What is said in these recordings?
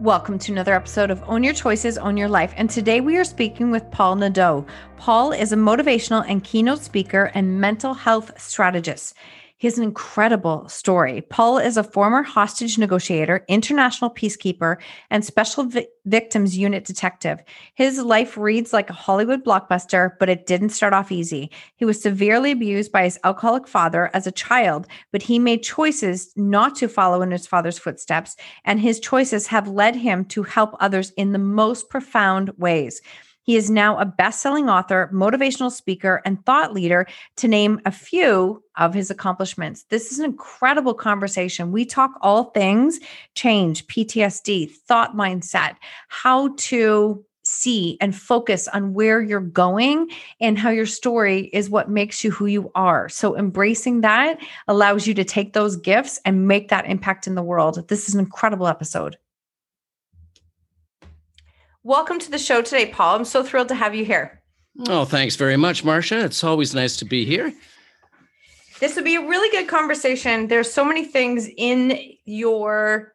Welcome to another episode of Own Your Choices, Own Your Life. And today we are speaking with Paul Nadeau. Paul is a motivational and keynote speaker and mental health strategist. He has an incredible story. Paul is a former hostage negotiator, international peacekeeper, and special vi- victims unit detective. His life reads like a Hollywood blockbuster, but it didn't start off easy. He was severely abused by his alcoholic father as a child, but he made choices not to follow in his father's footsteps, and his choices have led him to help others in the most profound ways. He is now a best selling author, motivational speaker, and thought leader, to name a few of his accomplishments. This is an incredible conversation. We talk all things change, PTSD, thought mindset, how to see and focus on where you're going and how your story is what makes you who you are. So, embracing that allows you to take those gifts and make that impact in the world. This is an incredible episode. Welcome to the show today, Paul. I'm so thrilled to have you here. Oh, thanks very much, Marsha. It's always nice to be here. This would be a really good conversation. There's so many things in your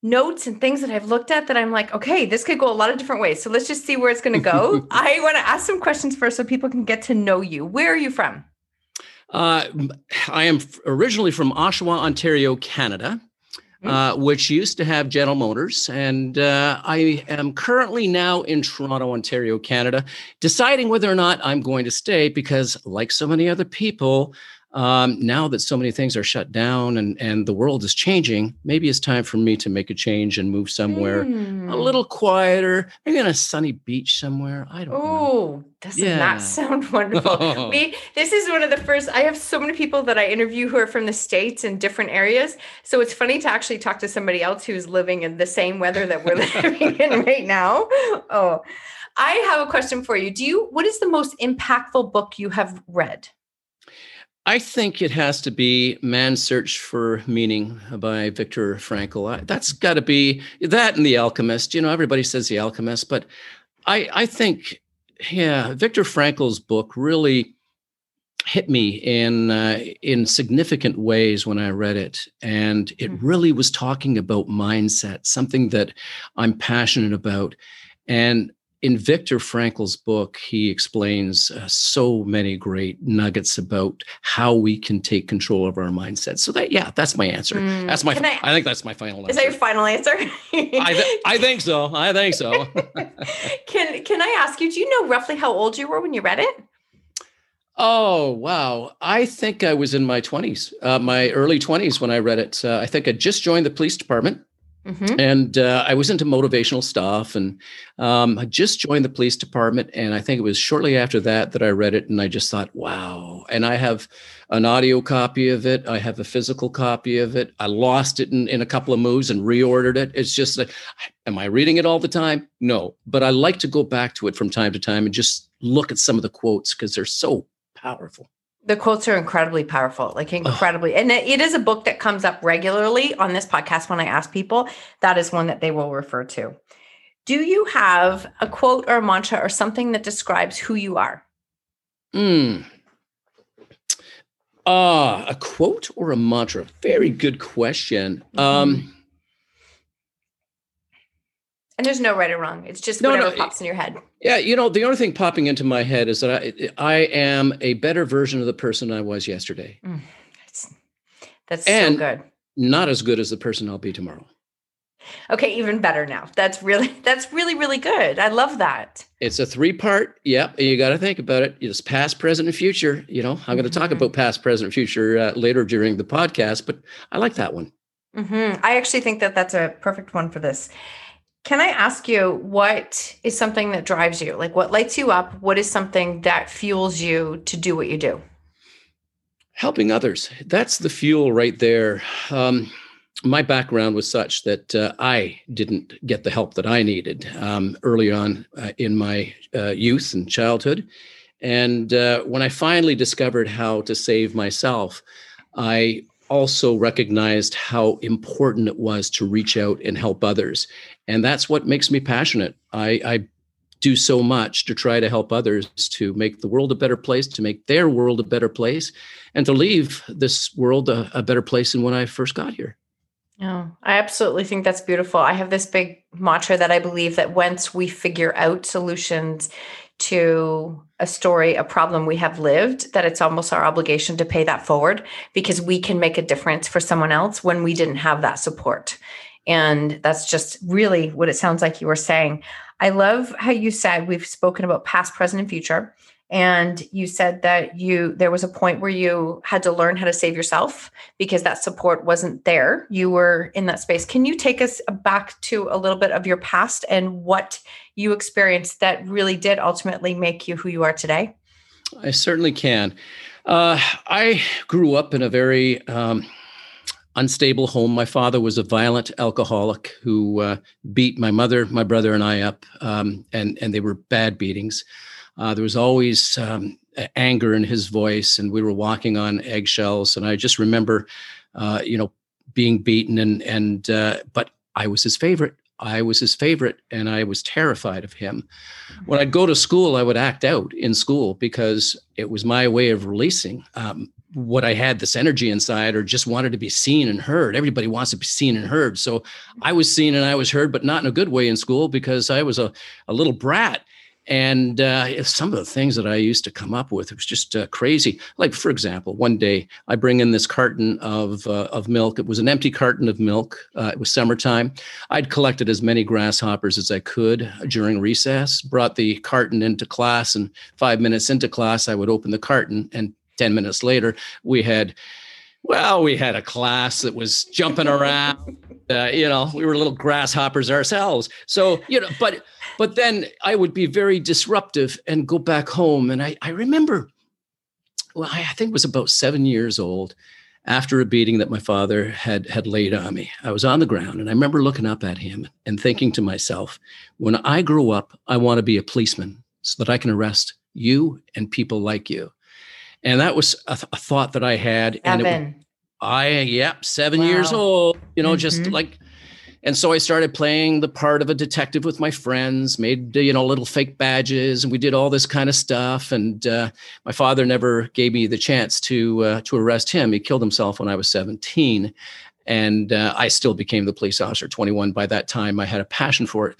notes and things that I've looked at that I'm like, okay, this could go a lot of different ways. So let's just see where it's going to go. I want to ask some questions first so people can get to know you. Where are you from? Uh, I am originally from Oshawa, Ontario, Canada. Mm-hmm. uh, which used to have General Motors. And uh, I am currently now in Toronto, Ontario, Canada, deciding whether or not I'm going to stay because, like so many other people, um, now that so many things are shut down and, and the world is changing, maybe it's time for me to make a change and move somewhere mm. a hmm. little quieter, maybe on a sunny beach somewhere. I don't Ooh, know. Oh, doesn't yeah. that sound wonderful? Me, this is one of the first, I have so many people that I interview who are from the States in different areas. So it's funny to actually talk to somebody else who's living in the same weather that we're living in right now. Oh, I have a question for you. Do you, what is the most impactful book you have read? I think it has to be Man's Search for Meaning by Viktor Frankl. That's got to be that and The Alchemist. You know, everybody says The Alchemist, but I, I think, yeah, Viktor Frankl's book really hit me in uh, in significant ways when I read it, and it mm-hmm. really was talking about mindset, something that I'm passionate about, and in Viktor Frankl's book, he explains uh, so many great nuggets about how we can take control of our mindset. So that, yeah, that's my answer. Mm. That's my. I, I, think that's my final answer. Is that your final answer? I, th- I think so. I think so. can Can I ask you? Do you know roughly how old you were when you read it? Oh wow! I think I was in my twenties, uh, my early twenties when I read it. Uh, I think I just joined the police department. Mm-hmm. And uh, I was into motivational stuff, and um, I just joined the police department. And I think it was shortly after that that I read it, and I just thought, "Wow!" And I have an audio copy of it. I have a physical copy of it. I lost it in, in a couple of moves and reordered it. It's just like, am I reading it all the time? No, but I like to go back to it from time to time and just look at some of the quotes because they're so powerful the quotes are incredibly powerful like incredibly oh. and it is a book that comes up regularly on this podcast when i ask people that is one that they will refer to do you have a quote or a mantra or something that describes who you are Hmm. uh, a quote or a mantra very good question mm-hmm. um and there's no right or wrong. It's just no, whatever no, pops in your head. Yeah, you know, the only thing popping into my head is that I, I am a better version of the person I was yesterday. Mm, that's that's and so good. Not as good as the person I'll be tomorrow. Okay, even better now. That's really that's really really good. I love that. It's a three part. Yep. You got to think about it. It's past, present, and future. You know, I'm going to talk mm-hmm. about past, present, future uh, later during the podcast, but I like that one. Mm-hmm. I actually think that that's a perfect one for this. Can I ask you what is something that drives you? Like what lights you up? What is something that fuels you to do what you do? Helping others. That's the fuel right there. Um, my background was such that uh, I didn't get the help that I needed um, early on uh, in my uh, youth and childhood. And uh, when I finally discovered how to save myself, I also recognized how important it was to reach out and help others. And that's what makes me passionate. I, I do so much to try to help others to make the world a better place, to make their world a better place, and to leave this world a, a better place than when I first got here. Oh, I absolutely think that's beautiful. I have this big mantra that I believe that once we figure out solutions to a story, a problem we have lived, that it's almost our obligation to pay that forward because we can make a difference for someone else when we didn't have that support. And that's just really what it sounds like you were saying. I love how you said we've spoken about past, present, and future. And you said that you there was a point where you had to learn how to save yourself because that support wasn't there. You were in that space. Can you take us back to a little bit of your past and what you experienced that really did ultimately make you who you are today? I certainly can. Uh, I grew up in a very um, unstable home. My father was a violent alcoholic who uh, beat my mother, my brother, and I up, um, and and they were bad beatings. Uh, there was always um, anger in his voice, and we were walking on eggshells. And I just remember, uh, you know, being beaten, and and uh, but I was his favorite. I was his favorite, and I was terrified of him. When I'd go to school, I would act out in school because it was my way of releasing um, what I had, this energy inside, or just wanted to be seen and heard. Everybody wants to be seen and heard. So I was seen and I was heard, but not in a good way in school because I was a, a little brat and uh, some of the things that I used to come up with, it was just uh, crazy. Like, for example, one day I bring in this carton of, uh, of milk. It was an empty carton of milk. Uh, it was summertime. I'd collected as many grasshoppers as I could during recess, brought the carton into class, and five minutes into class, I would open the carton. And 10 minutes later, we had well, we had a class that was jumping around. Uh, you know, we were little grasshoppers ourselves. So, you know, but but then I would be very disruptive and go back home. And I, I remember, well, I, think it was about seven years old after a beating that my father had had laid on me. I was on the ground and I remember looking up at him and thinking to myself, when I grow up, I want to be a policeman so that I can arrest you and people like you. And that was a, th- a thought that I had. Evan. And it, I, yep, seven wow. years old, you know, mm-hmm. just like and so I started playing the part of a detective with my friends, made you know little fake badges, and we did all this kind of stuff. And uh, my father never gave me the chance to uh, to arrest him. He killed himself when I was 17, and uh, I still became the police officer. 21 by that time, I had a passion for it.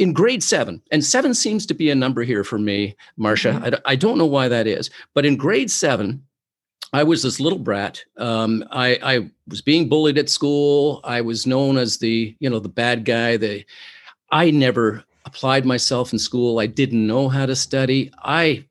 In grade seven, and seven seems to be a number here for me, Marsha. Mm-hmm. I, I don't know why that is, but in grade seven, I was this little brat. Um, I, I, was being bullied at school. I was known as the, you know, the bad guy. The, I never applied myself in school. I didn't know how to study. I,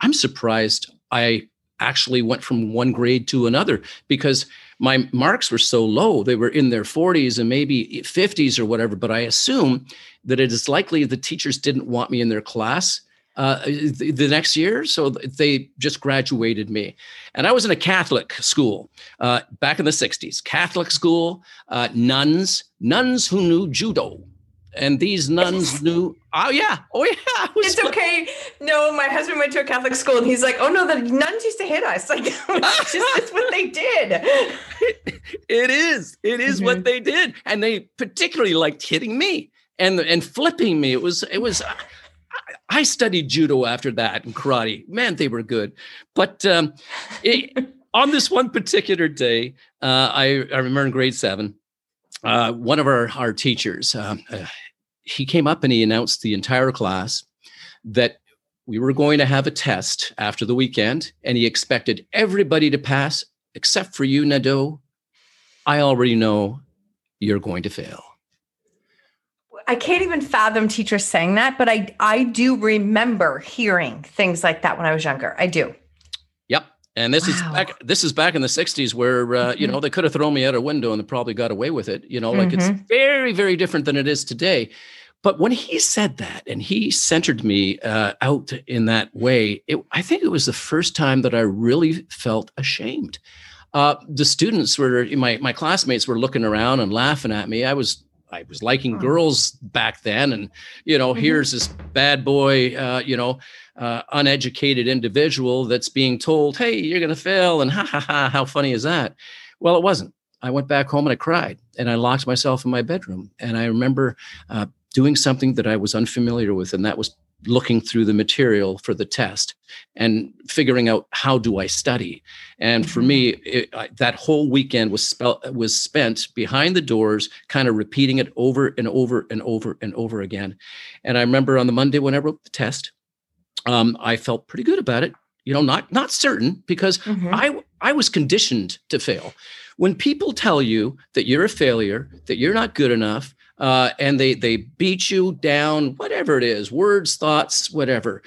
I'm surprised I actually went from one grade to another because my marks were so low. They were in their 40s and maybe 50s or whatever. But I assume that it is likely the teachers didn't want me in their class uh, the, the, next year. So they just graduated me. And I was in a Catholic school uh, back in the 60s, Catholic school, uh, nuns, nuns who knew judo. And these nuns knew, oh, yeah, oh, yeah. It's okay. No, my husband went to a Catholic school and he's like, oh, no, the nuns used to hit us. Like, it's just, it's what they did. it is. It is mm-hmm. what they did. And they particularly liked hitting me and and flipping me. It was, it was, I studied judo after that and karate. Man, they were good. But um, it, on this one particular day, uh, I, I, remember in grade seven, uh, one of our, our teachers, uh, uh, he came up and he announced the entire class that we were going to have a test after the weekend, and he expected everybody to pass except for you, Nadeau. I already know you're going to fail. I can't even fathom teachers saying that, but I I do remember hearing things like that when I was younger. I do. And this wow. is back this is back in the 60s where uh, mm-hmm. you know they could have thrown me out a window and they probably got away with it. You know, like mm-hmm. it's very, very different than it is today. But when he said that and he centered me uh, out in that way, it, I think it was the first time that I really felt ashamed. Uh, the students were my my classmates were looking around and laughing at me. I was I was liking girls back then, and you know, mm-hmm. here's this bad boy, uh, you know, uh, uneducated individual that's being told, "Hey, you're going to fail," and ha ha ha, how funny is that? Well, it wasn't. I went back home and I cried, and I locked myself in my bedroom, and I remember uh, doing something that I was unfamiliar with, and that was looking through the material for the test and figuring out how do I study. And for me, mm-hmm. it, I, that whole weekend was was spent behind the doors, kind of repeating it over and over and over and over again. And I remember on the Monday when I wrote the test, um, I felt pretty good about it. You know, not not certain because mm-hmm. I I was conditioned to fail. When people tell you that you're a failure, that you're not good enough, uh, and they they beat you down, whatever it is, words, thoughts, whatever.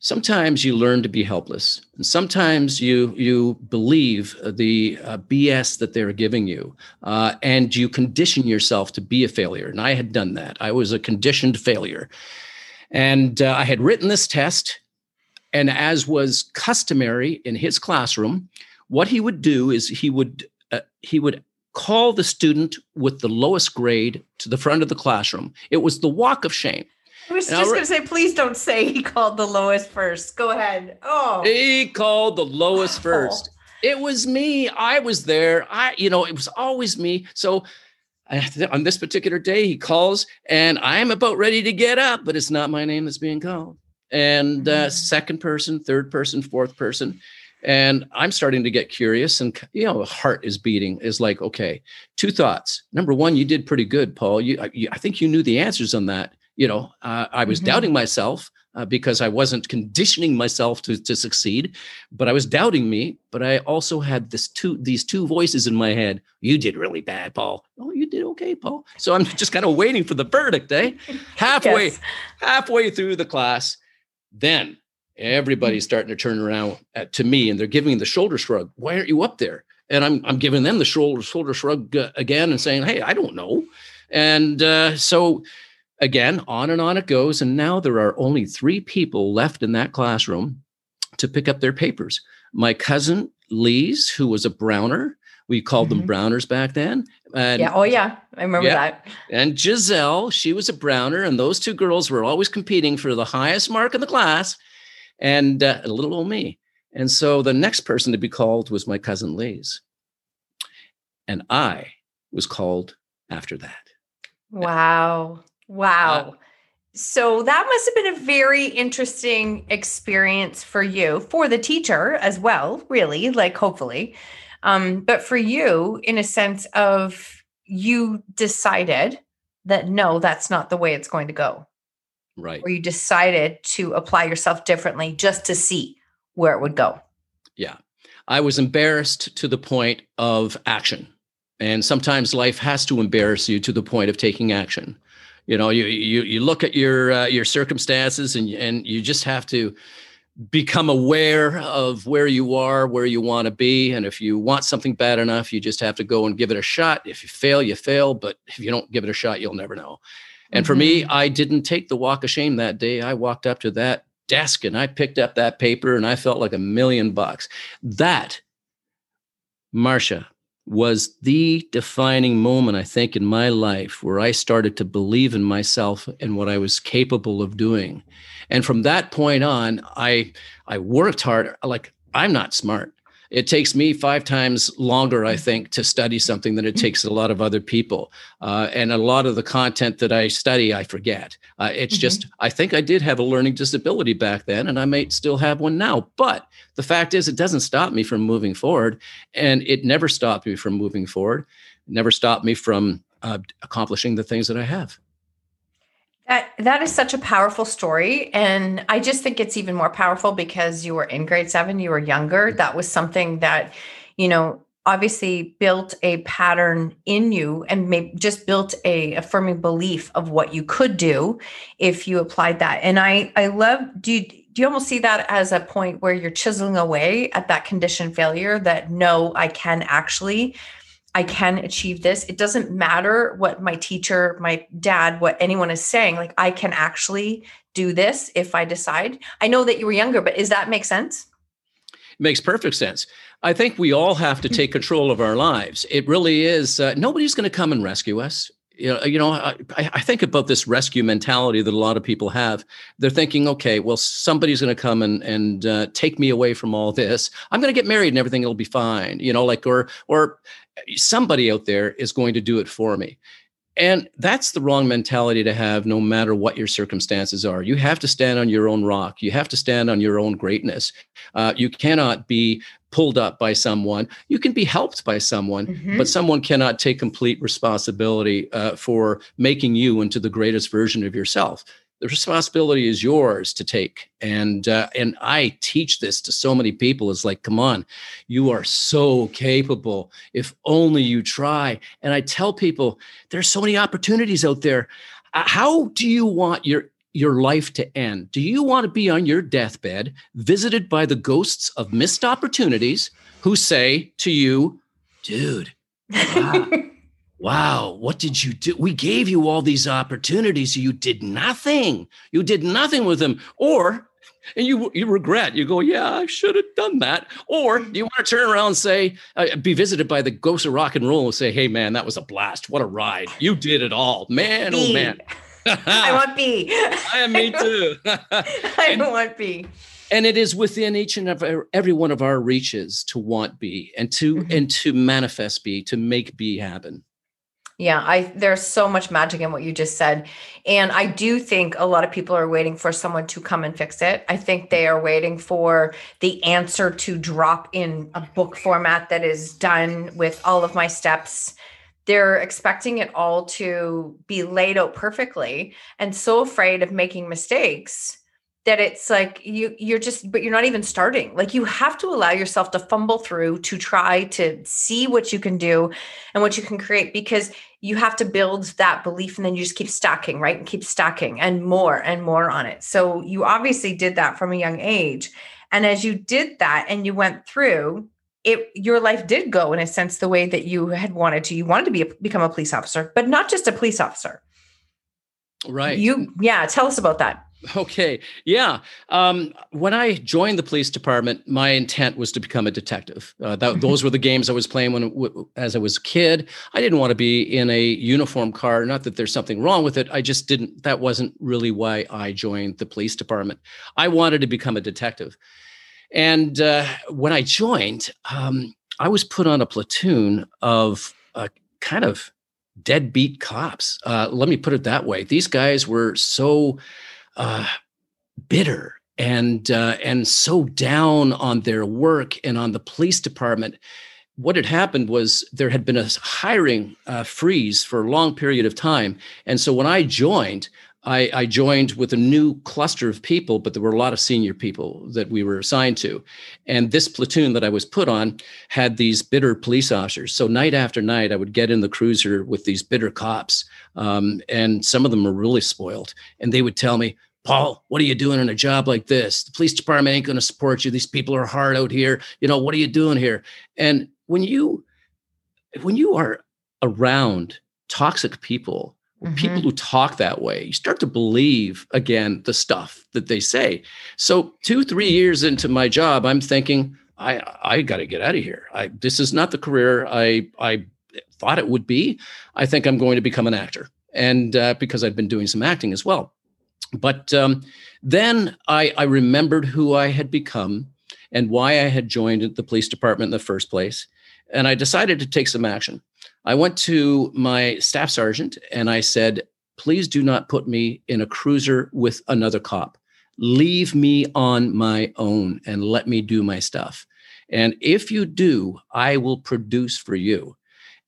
Sometimes you learn to be helpless, and sometimes you you believe the uh, BS that they're giving you, uh, and you condition yourself to be a failure. And I had done that. I was a conditioned failure, and uh, I had written this test. And as was customary in his classroom, what he would do is he would uh, he would call the student with the lowest grade to the front of the classroom. It was the walk of shame. I was and just going to say, please don't say he called the lowest first. Go ahead. Oh, he called the lowest first. It was me. I was there. I, you know, it was always me. So on this particular day, he calls, and I'm about ready to get up, but it's not my name that's being called. And uh, mm-hmm. second person, third person, fourth person and i'm starting to get curious and you know heart is beating. Is like okay two thoughts. Number one you did pretty good paul. You, you i think you knew the answers on that. You know uh, i was mm-hmm. doubting myself uh, because i wasn't conditioning myself to, to succeed but i was doubting me but i also had this two these two voices in my head. You did really bad paul. Oh you did okay paul. So i'm just kind of waiting for the verdict eh? Halfway yes. halfway through the class. Then everybody's starting to turn around at, to me and they're giving the shoulder shrug. Why aren't you up there? And i'm, I'm giving them the shoulder shoulder shrug uh, again and saying hey i don't know. And uh, so again on and on it goes and now there are only three people left in that classroom to pick up their papers. My cousin lise who was a browner we called mm-hmm. them browners back then and, yeah oh yeah i remember yeah. that. And giselle she was a browner and those two girls were always competing for the highest mark in the class and uh, a little old me. And so the next person to be called was my cousin Lise. And I was called after that. Wow. Wow. Uh, so that must have been a very interesting experience for you, for the teacher as well, really, like hopefully. Um, but for you, in a sense of you decided that no, that's not the way it's going to go right. where you decided to apply yourself differently just to see where it would go. Yeah. I was embarrassed to the point of action. And sometimes life has to embarrass you to the point of taking action. You know you you, you look at your uh, your circumstances and and you just have to become aware of where you are where you want to be. And if you want something bad enough you just have to go and give it a shot. If you fail you fail but if you don't give it a shot you'll never know and mm-hmm. for me, mm-hmm. I didn't take the walk of shame that day. I walked up to that desk and I picked up that paper and I felt like a million bucks. That, Marsha, was the defining moment, I think, in my life where I started to believe in myself and what I was capable of doing. And from that point on, I I worked hard. Like I'm not smart it takes me five times longer, I mm. think, to study something than it mm. takes a lot of other people. Uh, and a lot of the content that I study, I forget. Uh, it's mm-hmm. just, I think I did have a learning disability back then, and I might still have one now. But the fact is, it doesn't stop me from moving forward. And it never stopped me from moving forward, it never stopped me from uh, accomplishing the things that I have. That that is such a powerful story and I just think it's even more powerful because you were in grade 7, you were younger. Mm-hmm. That was something that you know obviously built a pattern in you and maybe just built a affirming belief of what you could do if you applied that. And I I love do you do you almost see that as a point where you're chiseling away at that condition failure that no, I can actually I can achieve this. It doesn't matter what my teacher, my dad, what anyone is saying. Like I can actually do this if I decide. I know that you were younger, but does that make sense? It makes perfect sense. I think we all have to take control of our lives. It really is. Uh, nobody's going to come and rescue us. You know, you know I, I, think about this rescue mentality that a lot of people have. They're thinking, okay, well, somebody's going to come and and uh, take me away from all this. I'm going to get married and everything will be fine. You know, like or or somebody out there is going to do it for me. And that's the wrong mentality to have no matter what your circumstances are. You have to stand on your own rock. You have to stand on your own greatness. Uh, you cannot be pulled up by someone. You can be helped by someone, mm-hmm. but someone cannot take complete responsibility uh, for making you into the greatest version of yourself the responsibility is yours to take. And uh, and i teach this to so many people. It's like come on you are so capable. If only you try. And i tell people there's so many opportunities out there. Uh, how do you want your your life to end? Do you want to be on your deathbed visited by the ghosts of missed opportunities who say to you dude wow, wow, what did you do? We gave you all these opportunities. You did nothing. You did nothing with them. Or, and you you regret, you go, yeah, I should have done that. Or do you want to turn around and say, uh, be visited by the ghosts of rock and roll and say, hey, man, that was a blast. What a ride. You did it all. Man, B. oh, man. I want B. I am me too. I want B and it is within each and every one of our reaches to want B and to mm-hmm. and to manifest B to make B happen. Yeah, I there's so much magic in what you just said. And I do think a lot of people are waiting for someone to come and fix it. I think they are waiting for the answer to drop in a book format that is done with all of my steps. They're expecting it all to be laid out perfectly and so afraid of making mistakes that it's like you you're just but you're not even starting like you have to allow yourself to fumble through to try to see what you can do and what you can create because you have to build that belief and then you just keep stacking right? And keep stacking and more and more on it. So you obviously did that from a young age. And as you did that and you went through it your life did go in a sense the way that you had wanted to. You wanted to be a, become a police officer but not just a police officer. Right. You yeah tell us about that Okay. Yeah. Um, when I joined the police department, my intent was to become a detective. Uh, that, those were the games I was playing when, as I was a kid. I didn't want to be in a uniform car. Not that there's something wrong with it. I just didn't. That wasn't really why I joined the police department. I wanted to become a detective. And uh, when I joined, um, I was put on a platoon of uh, kind of deadbeat cops. Uh, let me put it that way. These guys were so uh, bitter and uh, and so down on their work and on the police department. What had happened was there had been a hiring uh, freeze for a long period of time, and so when I joined, I, I, joined with a new cluster of people, but there were a lot of senior people that we were assigned to. And this platoon that I was put on had these bitter police officers. So night after night, I would get in the cruiser with these bitter cops. Um, and some of them were really spoiled. And they would tell me, Paul, what are you doing in a job like this? The police department ain't going to support you. These people are hard out here. You know, what are you doing here? And when you when you are around toxic people, mm-hmm. people who talk that way, you start to believe again the stuff that they say. So 2 3 years into my job, I'm thinking I I got to get out of here. I this is not the career I I thought it would be. I think I'm going to become an actor. And uh, because I've been doing some acting as well. But um, then I, I remembered who I had become and why I had joined the police department in the first place. And I decided to take some action. I went to my staff sergeant and I said, please do not put me in a cruiser with another cop. Leave me on my own and let me do my stuff. And if you do, I will produce for you.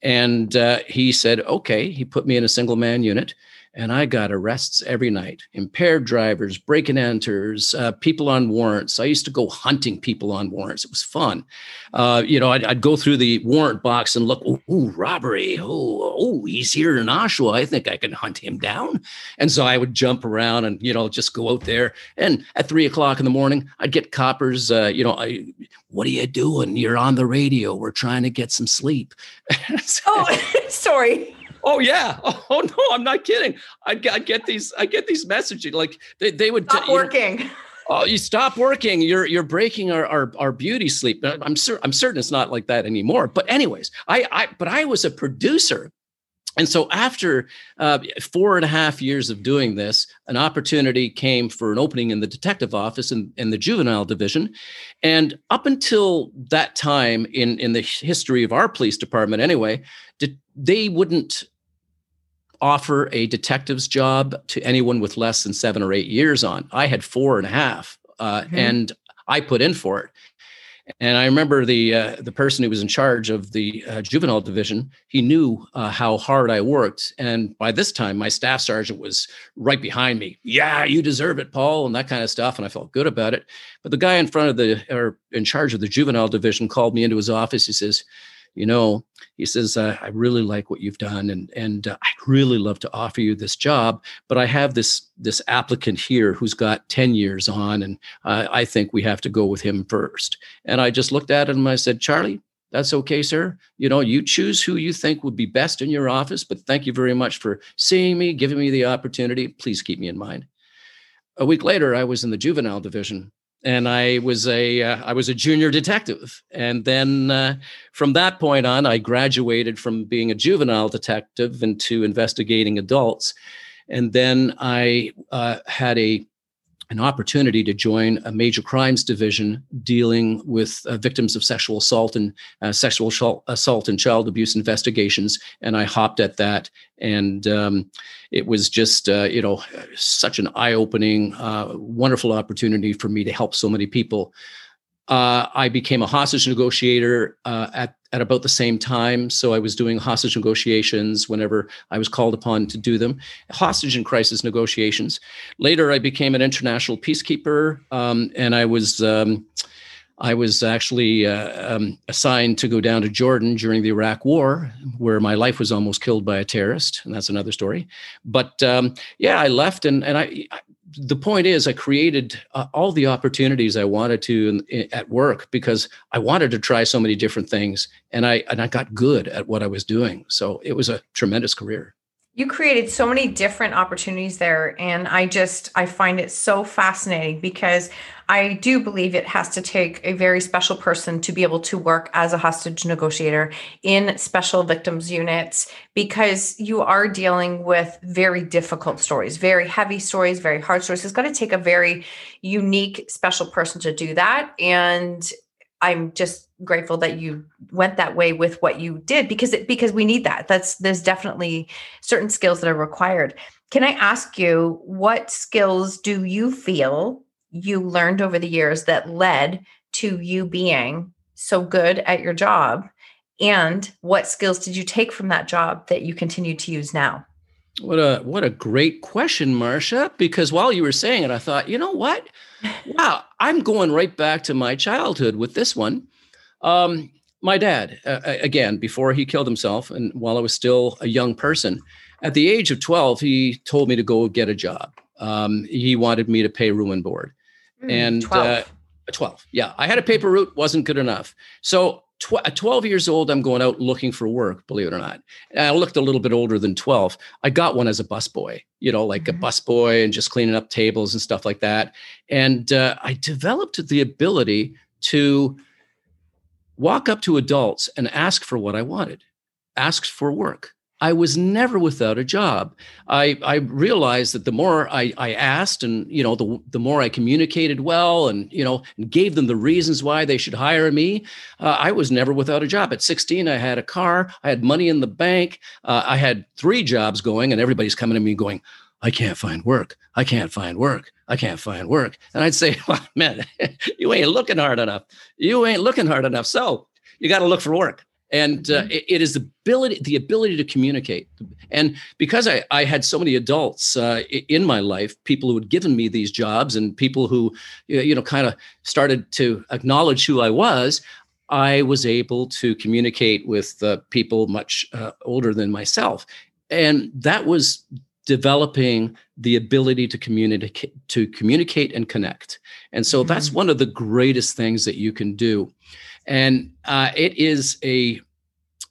And uh, he said, okay. He put me in a single man unit and I got arrests every night impaired drivers, break and enters, uh, people on warrants. I used to go hunting people on warrants. It was fun. Uh, you know, I'd, I'd, go through the warrant box and look, oh, robbery. Oh, oh, he's here in Oshawa. I think I can hunt him down. And so I would jump around and, you know, just go out there. And at three o'clock in the morning, I'd get coppers, uh, you know, I, what are you doing? You're on the radio. We're trying to get some sleep. oh, sorry. Oh yeah. Oh no, I'm not kidding. I get, I get these. I get these messages. Like they, they would stop working. Know, oh, you stop working. You're you're breaking our our, our beauty sleep. I'm certain. I'm certain it's not like that anymore. But anyways, I I but I was a producer. And so, after uh, four and a half years of doing this, an opportunity came for an opening in the detective office in, in the juvenile division. And up until that time in, in the history of our police department, anyway, they wouldn't offer a detective's job to anyone with less than seven or eight years on. I had four and a half, uh, mm-hmm. and I put in for it. And I remember the uh, the person who was in charge of the uh, juvenile division. He knew uh, how hard I worked, and by this time, my staff sergeant was right behind me. Yeah, you deserve it, Paul, and that kind of stuff. And I felt good about it. But the guy in front of the or in charge of the juvenile division called me into his office. He says, you know, he says, uh, I really like what you've done, and and uh, I'd really love to offer you this job, but I have this this applicant here who's got ten years on, and uh, I think we have to go with him first. And I just looked at him and I said, Charlie, that's okay, sir. You know, you choose who you think would be best in your office, but thank you very much for seeing me, giving me the opportunity. Please keep me in mind. A week later, I was in the juvenile division and I was a uh, I was a junior detective, and then uh, from that point on, I graduated from being a juvenile detective into investigating adults, and then I uh, had a an opportunity to join a major crimes division dealing with uh, victims of sexual assault and uh, sexual assault and child abuse investigations. And I hopped at that, and um, it was just uh, you know such an eye-opening, uh, wonderful opportunity for me to help so many people. Uh, I became a hostage negotiator uh, at at about the same time. So I was doing hostage negotiations whenever I was called upon to do them, hostage and crisis negotiations. Later, I became an international peacekeeper, um, and I was. Um, I was actually uh, um, assigned to go down to Jordan during the Iraq War, where my life was almost killed by a terrorist, and that's another story. But um, yeah, I left, and and I the point is, I created uh, all the opportunities I wanted to in, in, at work because I wanted to try so many different things, and I and I got good at what I was doing. So it was a tremendous career. You created so many different opportunities there. And I just, I find it so fascinating because I do believe it has to take a very special person to be able to work as a hostage negotiator in special victims units because you are dealing with very difficult stories, very heavy stories, very hard stories. It's got to take a very unique, special person to do that. And I'm just grateful that you went that way with what you did because it, because we need that. That's there's definitely certain skills that are required. Can I ask you what skills do you feel you learned over the years that led to you being so good at your job? And what skills did you take from that job that you continue to use now? What a what a great question, Marsha. Because while you were saying it, I thought, you know what? Wow, I'm going right back to my childhood with this one. Um, my dad, uh, again, before he killed himself, and while I was still a young person, at the age of 12, he told me to go get a job. Um, he wanted me to pay room and board. Mm, and 12. Uh, 12, yeah. I had a paper route, wasn't good enough. So tw- at 12 years old, I'm going out looking for work, believe it or not. And I looked a little bit older than 12. I got one as a busboy, you know, like mm-hmm. a busboy and just cleaning up tables and stuff like that. And uh, I developed the ability to walk up to adults and ask for what I wanted, ask for work. I was never without a job. I, I realized that the more I, I asked and, you know, the, the more I communicated well and, you know, and gave them the reasons why they should hire me, uh, I was never without a job. At 16, I had a car, I had money in the bank, uh, I had three jobs going, and everybody's coming to me going, I can't find work. I can't find work. I can't find work. And I'd say, well, man, you ain't looking hard enough. You ain't looking hard enough. So you got to look for work. And uh, mm-hmm. it, it is the ability the ability to communicate and because i, I had so many adults uh, in my life people who had given me these jobs and people who you know kind of started to acknowledge who i was i was able to communicate with uh, people much uh, older than myself and that was developing the ability to communicate to communicate and connect and so mm-hmm. that's one of the greatest things that you can do and uh, it is a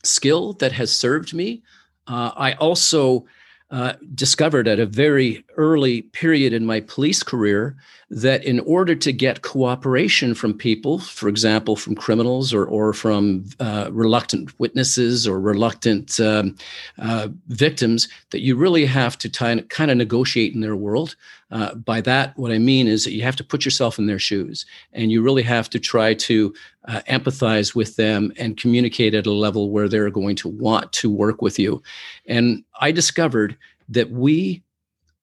skill that has served me. Uh, I also uh, discovered at a very early period in my police career that in order to get cooperation from people, for example, from criminals or, or from uh, reluctant witnesses or reluctant um, uh, victims, that you really have to t- kind of negotiate in their world. Uh, by that, what I mean is that you have to put yourself in their shoes and you really have to try to uh, empathize with them and communicate at a level where they're going to want to work with you. And I discovered that we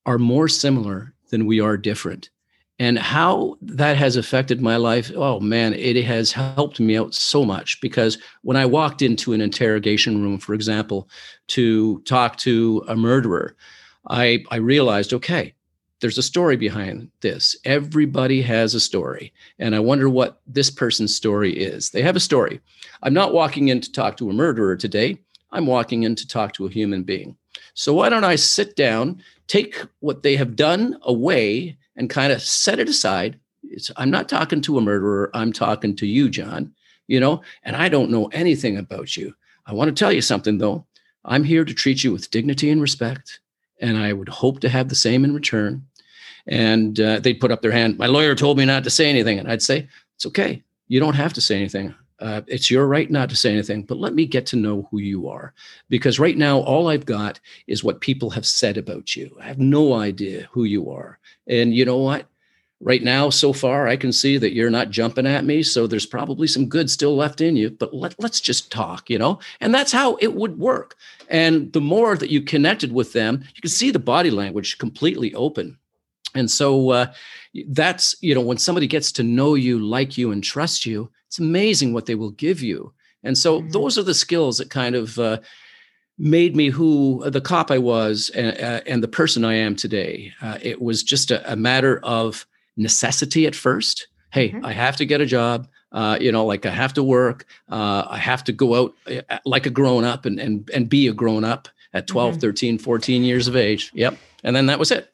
are more similar than we are different. And how that has affected my life oh man it has helped me out so much because when i walked into an interrogation room for example to talk to a murderer i i realized okay there's a story behind this. Everybody has a story. And i wonder what this person's story is. They have a story. I'm not walking in to talk to a murderer today. I'm walking in to talk to a human being. So why don't i sit down take what they have done away and kind of set it aside. It's, I'm not talking to a murderer. I'm talking to you, John, you know, and I don't know anything about you. I want to tell you something, though. I'm here to treat you with dignity and respect, and I would hope to have the same in return. And uh, they'd put up their hand. My lawyer told me not to say anything. And I'd say, It's okay. You don't have to say anything. Uh, it's your right not to say anything, but let me get to know who you are. Because right now, all I've got is what people have said about you. I have no idea who you are. And you know what? Right now, so far, I can see that you're not jumping at me. So there's probably some good still left in you, but let, let's just talk, you know? And that's how it would work. And the more that you connected with them, you can see the body language completely open. And so uh, that's, you know, when somebody gets to know you, like you, and trust you, it's amazing what they will give you. And so mm-hmm. those are the skills that kind of uh, made me who the cop I was and, uh, and the person I am today. Uh, it was just a, a, matter of necessity at first. Hey, mm-hmm. I have to get a job. Uh, you know, like I have to work. Uh, I have to go out uh, like a grown up and, and, and be a grown up at 12, mm-hmm. 13, 14 years of age. Yep. And then that was it.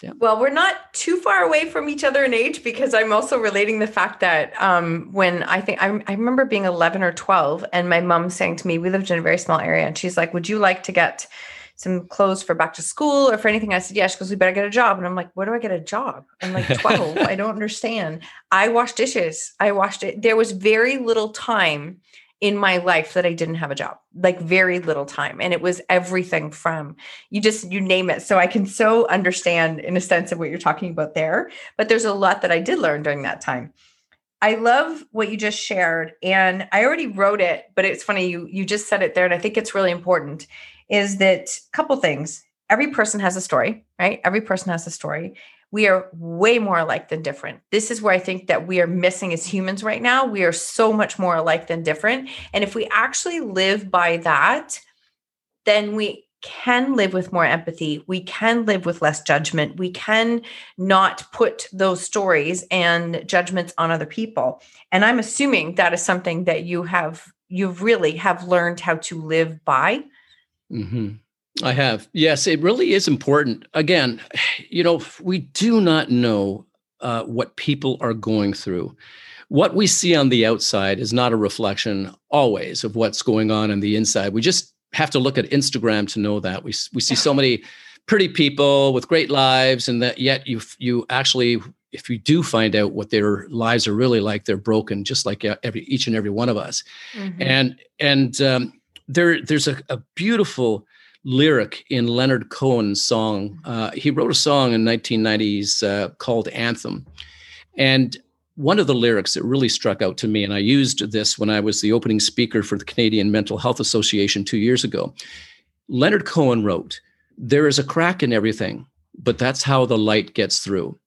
Yeah. Well, we're not too far away from each other in age because I'm also relating the fact that um, when I think I, I remember being 11 or 12 and my mom saying to me, we lived in a very small area, and she's like, Would you like to get some clothes for back to school or for anything? I said, Yes, because we better get a job. And I'm like, Where do I get a job? I'm like 12. I don't understand. I wash dishes. I washed it. There was very little time in my life that I didn't have a job, like very little time. And it was everything from you just, you name it. So I can so understand in a sense of what you're talking about there. But there's a lot that I did learn during that time. I love what you just shared. And I already wrote it, but it's funny, you you just said it there. And I think it's really important is that a couple things. Every person has a story, right? Every person has a story we are way more alike than different. This is where I think that we are missing as humans right now. We are so much more alike than different. And if we actually live by that, then we can live with more empathy. We can live with less judgment. We can not put those stories and judgments on other people. And I'm assuming that is something that you have, you really have learned how to live by. Mm-hmm. I have. Yes, it really is important. Again, you know, we do not know uh, what people are going through. What we see on the outside is not a reflection always of what's going on in the inside. We just have to look at Instagram to know that. We, we see so many pretty people with great lives, and that yet you you actually, if you do find out what their lives are really like, they're broken, just like every each and every one of us. Mm-hmm. And and um, there there's a, a beautiful lyric in Leonard Cohen's song. Uh, he wrote a song in 1990s uh, called Anthem. And one of the lyrics that really struck out to me, and I used this when I was the opening speaker for the Canadian Mental Health Association two years ago. Leonard Cohen wrote, There is a crack in everything, but that's how the light gets through.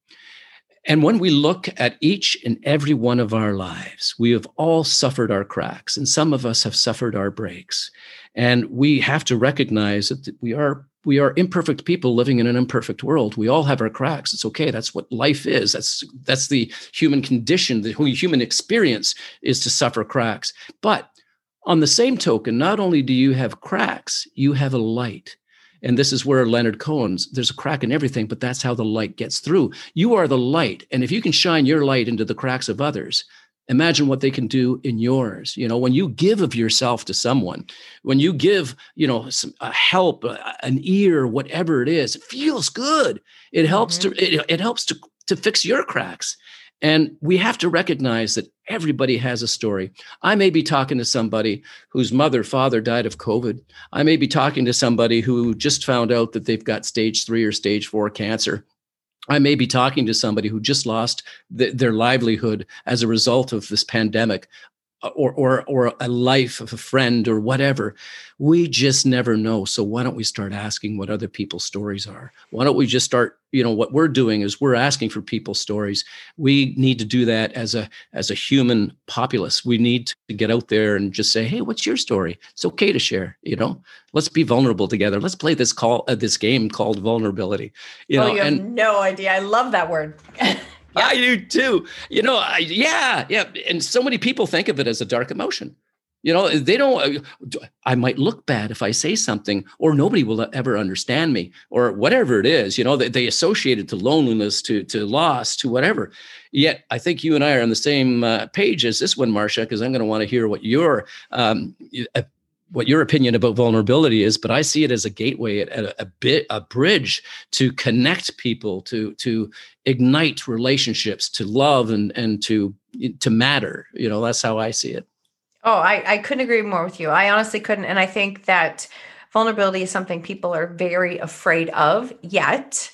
And when we look at each and every one of our lives, we have all suffered our cracks, and some of us have suffered our breaks. And we have to recognize that we are we are imperfect people living in an imperfect world. We all have our cracks. It's okay. That's what life is. That's that's the human condition. The human experience is to suffer cracks. But on the same token, not only do you have cracks, you have a light. And this is where Leonard Cohen's there's a crack in everything, but that's how the light gets through. You are the light. And if you can shine your light into the cracks of others, imagine what they can do in yours you know when you give of yourself to someone when you give you know some a help an ear whatever it is it feels good it helps mm-hmm. to it, it helps to to fix your cracks and we have to recognize that everybody has a story. I may be talking to somebody whose mother, father died of COVID. I may be talking to somebody who just found out that they've got stage three or stage four cancer. I may be talking to somebody who just lost th- their livelihood as a result of this pandemic or or or a life of a friend or whatever we just never know. So why don't we start asking what other people's stories are? Why don't we just start you know what we're doing is we're asking for people's stories. We need to do that as a as a human populace. We need to get out there and just say hey what's your story? It's okay to share you know? Let's be vulnerable together. Let's play this call uh, this game called vulnerability you oh, know you have and, no idea. I love that word Yeah. I do too. You know, I, yeah, yeah. And so many people think of it as a dark emotion. You know, they don't, uh, I might look bad if I say something, or nobody will ever understand me, or whatever it is. You know, they, they associate it to loneliness, to, to loss, to whatever. Yet, I think you and I are on the same uh, page as this one, Marsha, because I'm going to want to hear what your um, what your opinion about vulnerability is, but I see it as a gateway, a, a bit, a bridge to connect people, to to ignite relationships, to love and and to to matter. You know, that's how I see it. Oh, I, I couldn't agree more with you. I honestly couldn't, and I think that vulnerability is something people are very afraid of. Yet,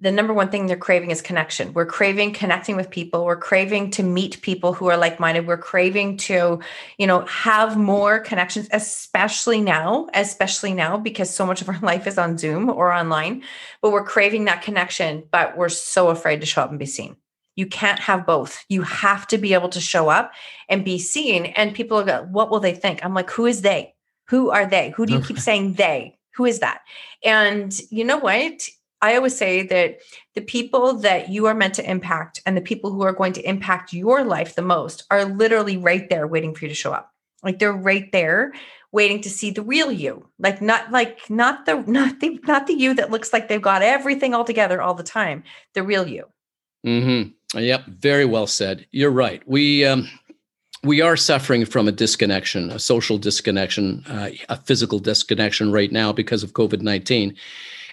the number one thing they're craving is connection. We're craving connecting with people. We're craving to meet people who are like-minded. We're craving to, you know, have more connections, especially now, especially now because so much of our life is on Zoom or online. But we're craving that connection, but we're so afraid to show up and be seen. You can't have both. You have to be able to show up and be seen. And people go, what will they think? I'm like, who is they? Who are they? Who do you keep saying they? Who is that? And you know what? I always say that the people that you are meant to impact and the people who are going to impact your life the most are literally right there waiting for you to show up. Like they're right there waiting to see the real you. Like not like not the not the not the you that looks like they've got everything all together all the time. The real you. Mhm. Yep, very well said. You're right. We um we are suffering from a disconnection, a social disconnection, uh, a physical disconnection right now because of COVID 19.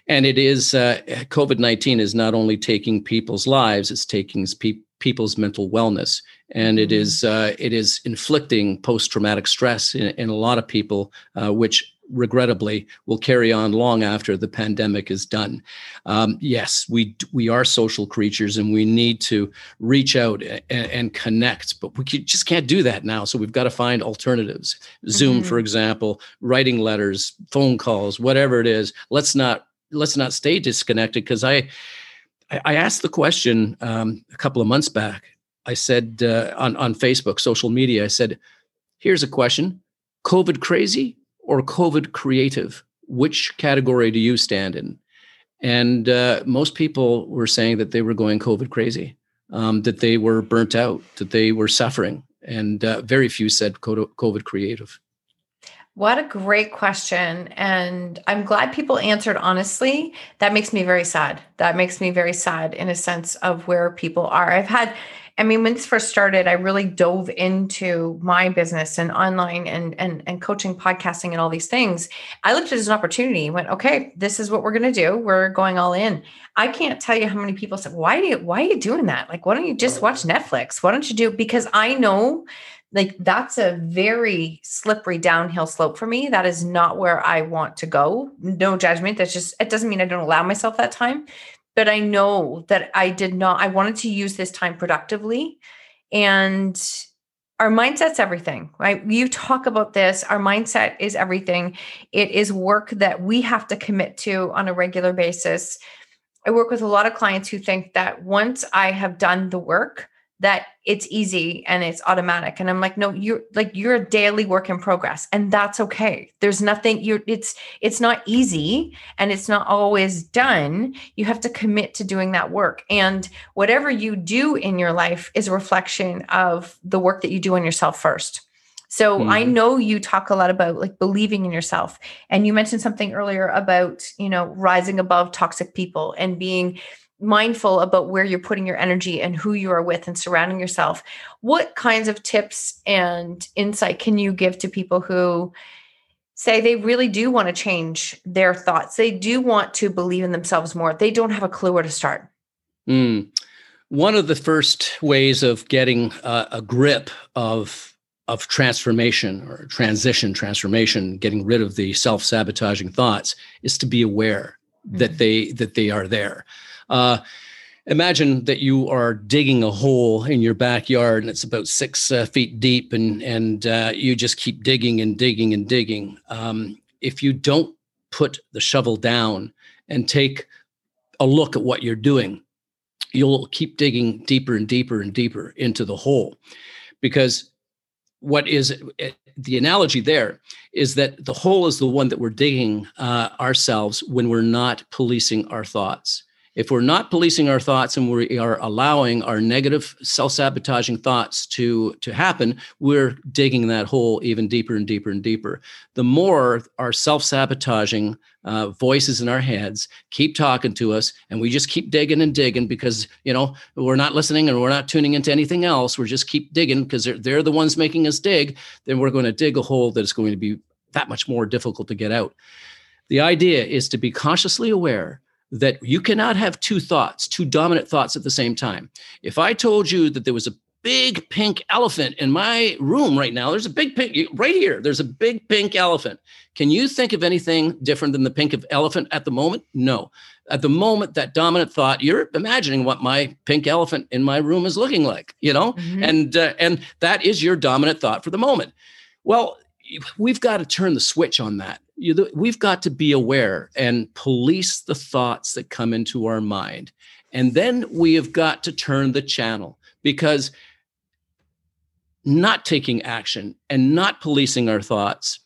And it is uh, COVID nineteen is not only taking people's lives; it's taking pe- people's mental wellness, and it is mm. uh, it is inflicting post traumatic stress in, in, a lot of people, uh, which regrettably will carry on long after the pandemic is done. Um, yes, we we are social creatures and we need to reach out and, and, connect, but we just can't do that now. So we've got to find alternatives. Zoom, mm-hmm. for example, writing letters, phone calls, whatever it is. Let's not let's not stay disconnected because I I asked the question um, a couple of months back. I said uh, on on Facebook, social media. I said, "Here's a question: COVID crazy or COVID creative? Which category do you stand in?" And uh, most people were saying that they were going COVID crazy, um, that they were burnt out, that they were suffering, and uh, very few said COVID creative. What a great question. And I'm glad people answered honestly. That makes me very sad. That makes me very sad in a sense of where people are. I've had, I mean, when this first started, I really dove into my business and online and and and coaching, podcasting, and all these things. I looked at it as an opportunity, went, okay, this is what we're gonna do. We're going all in. I can't tell you how many people said, why do you why are you doing that? Like, why don't you just watch Netflix? Why don't you do because I know like that's a very slippery downhill slope for me. That is not where I want to go. No judgment. That's just, it doesn't mean I don't allow myself that time. But I know that I did not, I wanted to use this time productively. And our mindset's everything, right? You talk about this. Our mindset is everything. It is work that we have to commit to on a regular basis I work with a lot of clients who think that once I have done the work, that it's easy and it's automatic. And i'm like no you're like you're a daily work in progress. And that's okay. There's nothing you're it's it's not easy and it's not always done. You have to commit to doing that work. And whatever you do in your life is a reflection of the work that you do on yourself first. So mm-hmm. I know you talk a lot about like believing in yourself. And you mentioned something earlier about, you know, rising above toxic people and being mindful about where you're putting your energy and who you are with and surrounding yourself. What kinds of tips and insight can you give to people who say they really do want to change their thoughts? They do want to believe in themselves more. They don't have a clue where to start. Mm. One of the first ways of getting a, a grip of of transformation or transition transformation getting rid of the self-sabotaging thoughts is to be aware mm-hmm. that they that they are there uh, imagine that you are digging a hole in your backyard and it's about six uh, feet deep and and uh, you just keep digging and digging and digging. Um, if you don't put the shovel down and take a look at what you're doing you'll keep digging deeper and deeper and deeper into the hole. Because what is eh, the analogy there is that the hole is the one that we're digging uh, ourselves when we're not policing our thoughts if we're not policing our thoughts and we are allowing our negative self-sabotaging thoughts to to happen we're digging that hole even deeper and deeper and deeper. The more our self-sabotaging uh, voices in our heads keep talking to us and we just keep digging and digging because you know we're not listening and we're not tuning into anything else we're just keep digging because they're, they're the ones making us dig then we're going to dig a hole that is going to be that much more difficult to get out. The idea is to be consciously aware that you cannot have two thoughts, two dominant thoughts at the same time. If I told you that there was a big pink elephant in my room right now, there's a big pink right here. There's a big pink elephant. Can you think of anything different than the pink of elephant at the moment? No. At the moment, that dominant thought, you're imagining what my pink elephant in my room is looking like, you know, mm-hmm. and uh, and that is your dominant thought for the moment. Well, we've got to turn the switch on that you, we've got to be aware and police the thoughts that come into our mind. And then we have got to turn the channel because not taking action and not policing our thoughts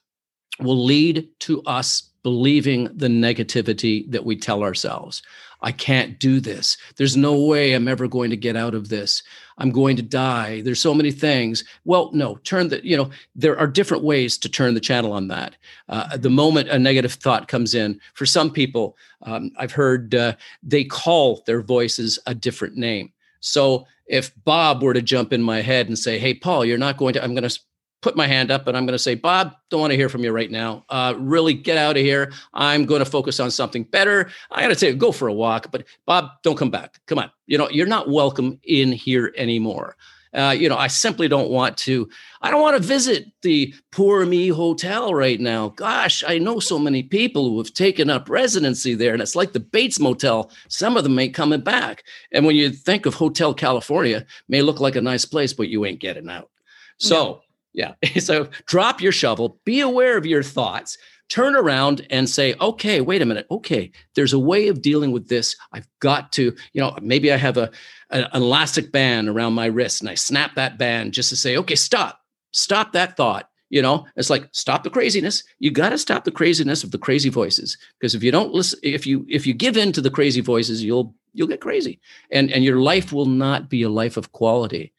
will lead to us believing the negativity that we tell ourselves. I can't do this. There's no way I'm ever going to get out of this. I'm going to die. There's so many things. Well, no, turn the, you know, there are different ways to turn the channel on that. Uh, the moment a negative thought comes in, for some people, um, I've heard uh, they call their voices a different name. So if Bob were to jump in my head and say, Hey, Paul, you're not going to, I'm going to put my hand up and I'm going to say, Bob, don't want to hear from you right now. Uh, really get out of here. I'm going to focus on something better. I got to say, go for a walk, but Bob, don't come back. Come on. You know, you're not welcome in here anymore. Uh, you know, I simply don't want to. I don't want to visit the Poor Me Hotel right now. Gosh, I know so many people who have taken up residency there, and it's like the Bates Motel. Some of them ain't coming back. And when you think of Hotel California, may look like a nice place, but you ain't getting out. So. Yeah. So drop your shovel, be aware of your thoughts, turn around and say, okay, wait a minute. Okay, there's a way of dealing with this. I've got to, you know, maybe I have a, an elastic band around my wrist and I snap that band just to say, okay, stop, stop that thought. You know, it's like stop the craziness. You got to stop the craziness of the crazy voices because if you don't listen, if you if you give in to the crazy voices, you'll you'll get crazy, and and your life will not be a life of quality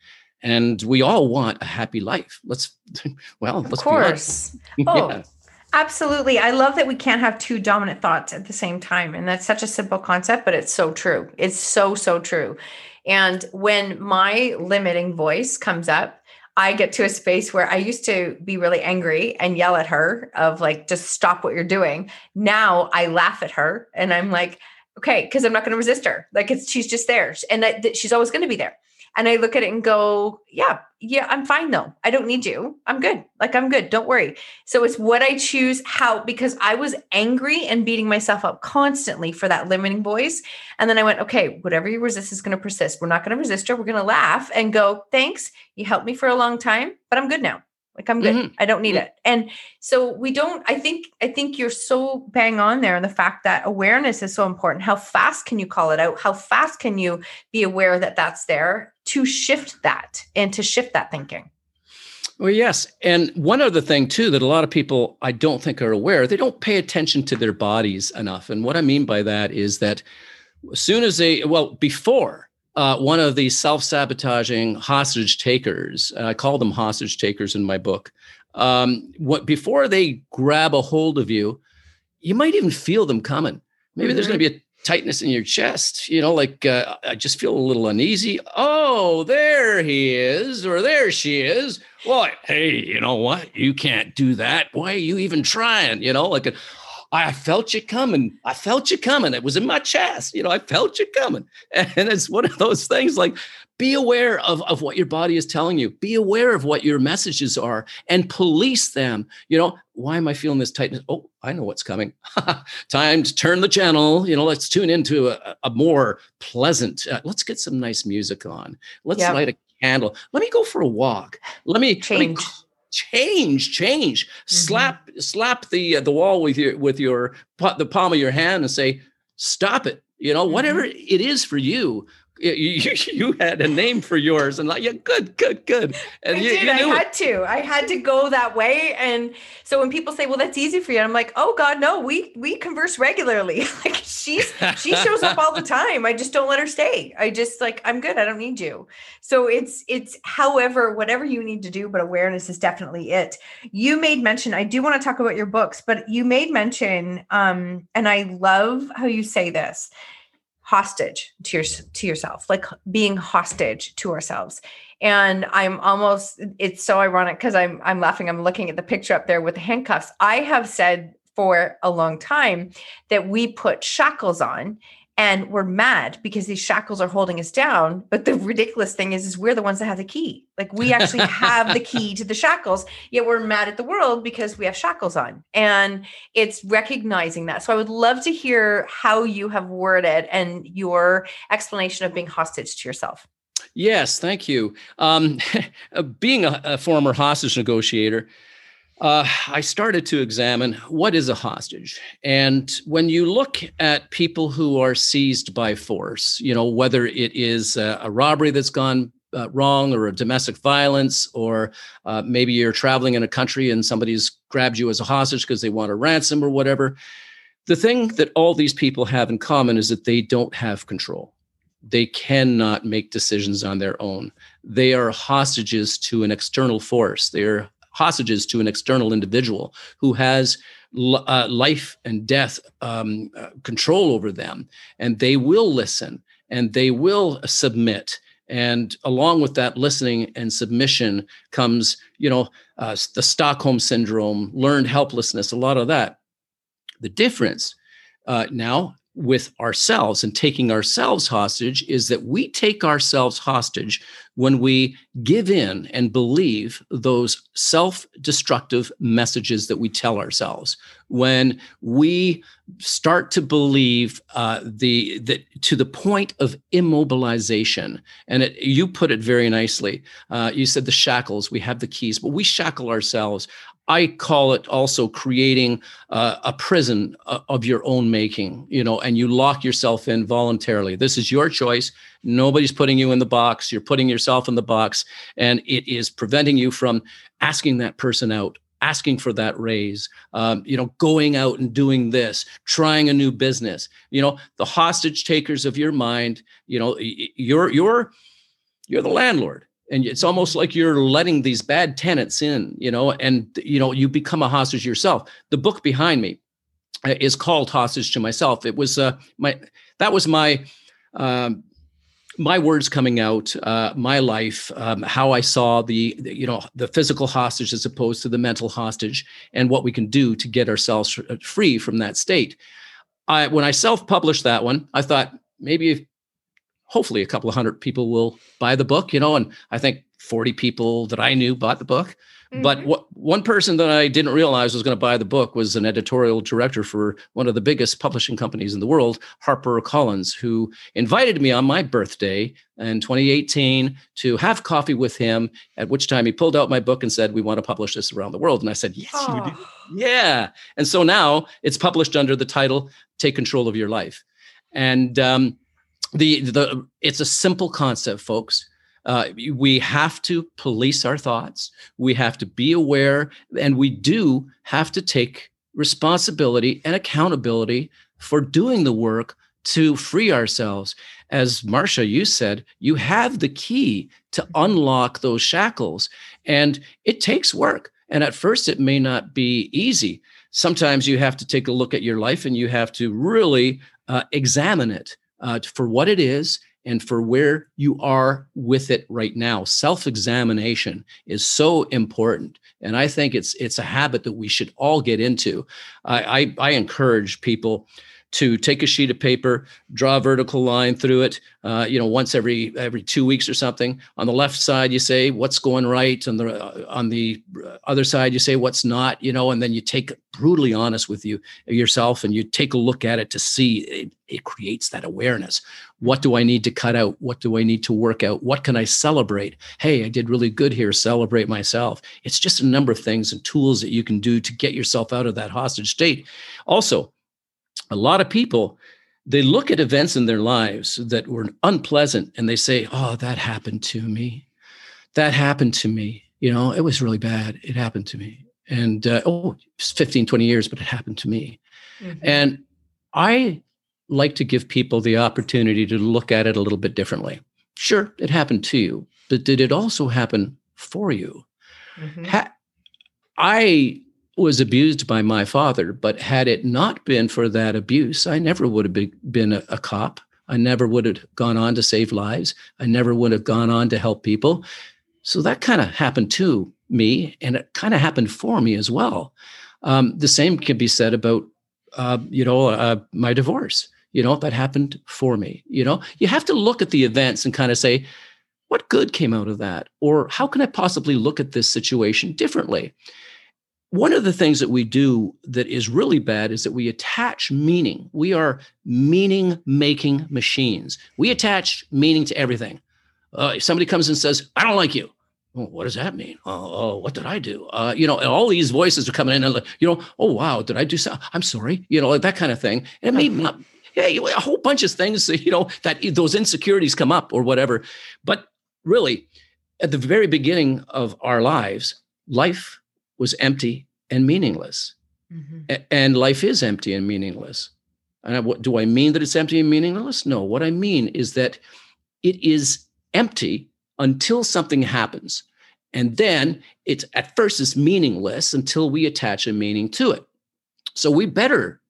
and we all want a happy life let's well of course oh yeah. absolutely i love that we can't have two dominant thoughts at the same time and that's such a simple concept but it's so true it's so so true and when my limiting voice comes up I get to a space where I used to be really angry and yell at her of like just stop what you're doing. Now I laugh at her and I'm like okay because I'm not going to resist her. Like it's she's just there and that, that she's always going to be there. And I look at it and go, yeah, yeah, I'm fine though. I don't need you. I'm good. Like I'm good. Don't worry. So it's what I choose how because I was angry and beating myself up constantly for that limiting voice. And then I went, okay, whatever you resist is going to persist. We're not going to resist her. We're going to laugh and go, thanks. You helped me for a long time, but I'm good now. Like I'm good. Mm-hmm. I don't need mm-hmm. it. And so we don't I think I think you're so bang on there and the fact that awareness is so important. How fast can you call it out? How fast can you be aware that that's there to shift that and to shift that thinking? Well, yes. And one other thing, too, that a lot of people I don't think are aware, they don't pay attention to their bodies enough. And what I mean by that is that as soon as they, well, before uh, one of these self sabotaging hostage takers. I call them hostage takers in my book. Um, what before they grab a hold of you, you might even feel them coming. Maybe mm-hmm. there's going to be a tightness in your chest. You know, like uh, I just feel a little uneasy. Oh, there he is, or there she is. Well, hey, you know what? You can't do that. Why are you even trying? You know, like a, I felt you coming. I felt you coming. It was in my chest. You know, I felt you coming. And it's one of those things like be aware of, of what your body is telling you. Be aware of what your messages are and police them. You know, why am I feeling this tightness? Oh, I know what's coming. Time to turn the channel. You know, let's tune into a, a more pleasant, uh, let's get some nice music on. Let's yep. light a candle. Let me go for a walk. Let me change. Let me, change change mm-hmm. slap slap the uh, the wall with your with your the palm of your hand and say stop it you know mm-hmm. whatever it is for you you, you, had a name for yours and like yeah good good good. And I you, did. You I had it. to. I had to go that way and so when people say well that's easy for you I'm like oh god no we we converse regularly. Like she's she shows up all the time. I just don't let her stay. I just like I'm good. I don't need you. So it's it's however whatever you need to do but awareness is definitely it. You made mention I do want to talk about your books but you made mention um and I love how you say this hostage to your to yourself like being hostage to ourselves. And i'm almost it's so ironic because i'm i'm laughing. I'm looking at the picture up there with the handcuffs. I have said for a long time that we put shackles on and we're mad because these shackles are holding us down but the ridiculous thing is is we're the ones that have the key. Like we actually have the key to the shackles yet we're mad at the world because we have shackles on. And it's recognizing that. So i would love to hear how you have worded and your explanation of being hostage to yourself. Yes thank you. Um, being a, a former hostage negotiator uh, I started to examine what is a hostage. And when you look at people who are seized by force, you know, whether it is a, a robbery that's gone uh, wrong or a domestic violence, or uh, maybe you're traveling in a country and somebody's grabbed you as a hostage because they want a ransom or whatever. The thing that all these people have in common is that they don't have control. They cannot make decisions on their own. They are hostages to an external force. They are hostages to an external individual who has uh, life and death um, uh, control over them, and they will listen and they will submit. And along with that listening and submission comes, you know, uh, the Stockholm syndrome, learned helplessness, a lot of that. The difference uh, now with ourselves and taking ourselves hostage is that we take ourselves hostage when we give in and believe those self destructive messages that we tell ourselves. When we start to believe uh, the, the to the point of immobilization, and it, you put it very nicely. Uh, you said the shackles, we have the keys, but we shackle ourselves. I call it also creating uh, a prison uh, of your own making, you know, and you lock yourself in voluntarily. This is your choice. Nobody's putting you in the box. You're putting yourself in the box, and it is preventing you from asking that person out, asking for that raise, um, you know, going out and doing this, trying a new business. You know, the hostage takers of your mind. You know, you're you're you're the landlord and it's almost like you're letting these bad tenants in you know and you know you become a hostage yourself. The book behind me uh, is called hostage to myself. It was uh my that was my um my words coming out uh, my life um, how i saw the you know the physical hostage as opposed to the mental hostage and what we can do to get ourselves uh, free from that state. I, when i self-published that one i thought maybe hopefully a couple of hundred people will buy the book, you know, and I think 40 people that I knew bought the book. Mm-hmm. But what one person that I didn't realize was going to buy the book was an editorial director for one of the biggest publishing companies in the world, Harper Collins, who invited me on my birthday in 2018 to have coffee with him. At which time he pulled out my book and said, "We want to publish this around the world." And I said, "Yes, oh. you do." Yeah. And so now it's published under the title "Take Control of Your Life," and um, the the it's a simple concept, folks uh, we have to police our thoughts. We have to be aware, and we do have to take responsibility and accountability for doing the work to free ourselves. As Marsha, you said, you have the key to unlock those shackles, and it takes work. And at first, it may not be easy. Sometimes you have to take a look at your life and you have to really uh, examine it uh, for what it is and for where you are with it right now. Self-examination is so important, and I think it's it's a habit that we should all get into. I, I, I encourage people to take a sheet of paper, draw a vertical line through it, uh, you know, once every every two weeks or something. On the left side, you say what's going right, and the uh, on the other side, you say what's not, you know, and then you take brutally honest with you yourself, and you take a look at it to see it, it creates that awareness. What do I need to cut out? What do I need to work out? What can I celebrate? Hey, I did really good here. Celebrate myself. It's just a number of things and tools that you can do to get yourself out of that hostage state. Also a lot of people they look at events in their lives that were unpleasant and they say oh that happened to me. That happened to me. You know it was really bad. It happened to me. And uh, oh 15 20 years but it happened to me. Mm-hmm. and i like to give people the opportunity to look at it a little bit differently. Sure it happened to you but did it also happen for you? Mm-hmm. ha- i was abused by my father, but had it not been for that abuse, I never would have been a, a cop. I never would have gone on to save lives. I never would have gone on to help people. So that kind of happened to me, and it kind of happened for me as well. Um, the same can be said about, uh, you know, uh, my divorce. You know, that happened for me. You know, you have to look at the events and kind of say, what good came out of that? Or how can I possibly look at this situation differently? One of the things that we do that is really bad is that we attach meaning. We are meaning making machines. We attach meaning to everything. Uh, if somebody comes and says, I don't like you. Oh, what does that mean? Oh, oh what did I do? Uh, you know, all these voices are coming in and, you know, oh, wow, did I do something? I'm sorry, you know, like that kind of thing. And it may not, yeah, a whole bunch of things, you know, that those insecurities come up or whatever. But really, at the very beginning of our lives, life was empty and meaningless. Mm-hmm. and life is empty and meaningless. And I, what, do I mean that it's empty and meaningless? No. What I mean is that it is empty until something happens. And then it's at first it's meaningless until we attach a meaning to it. So we better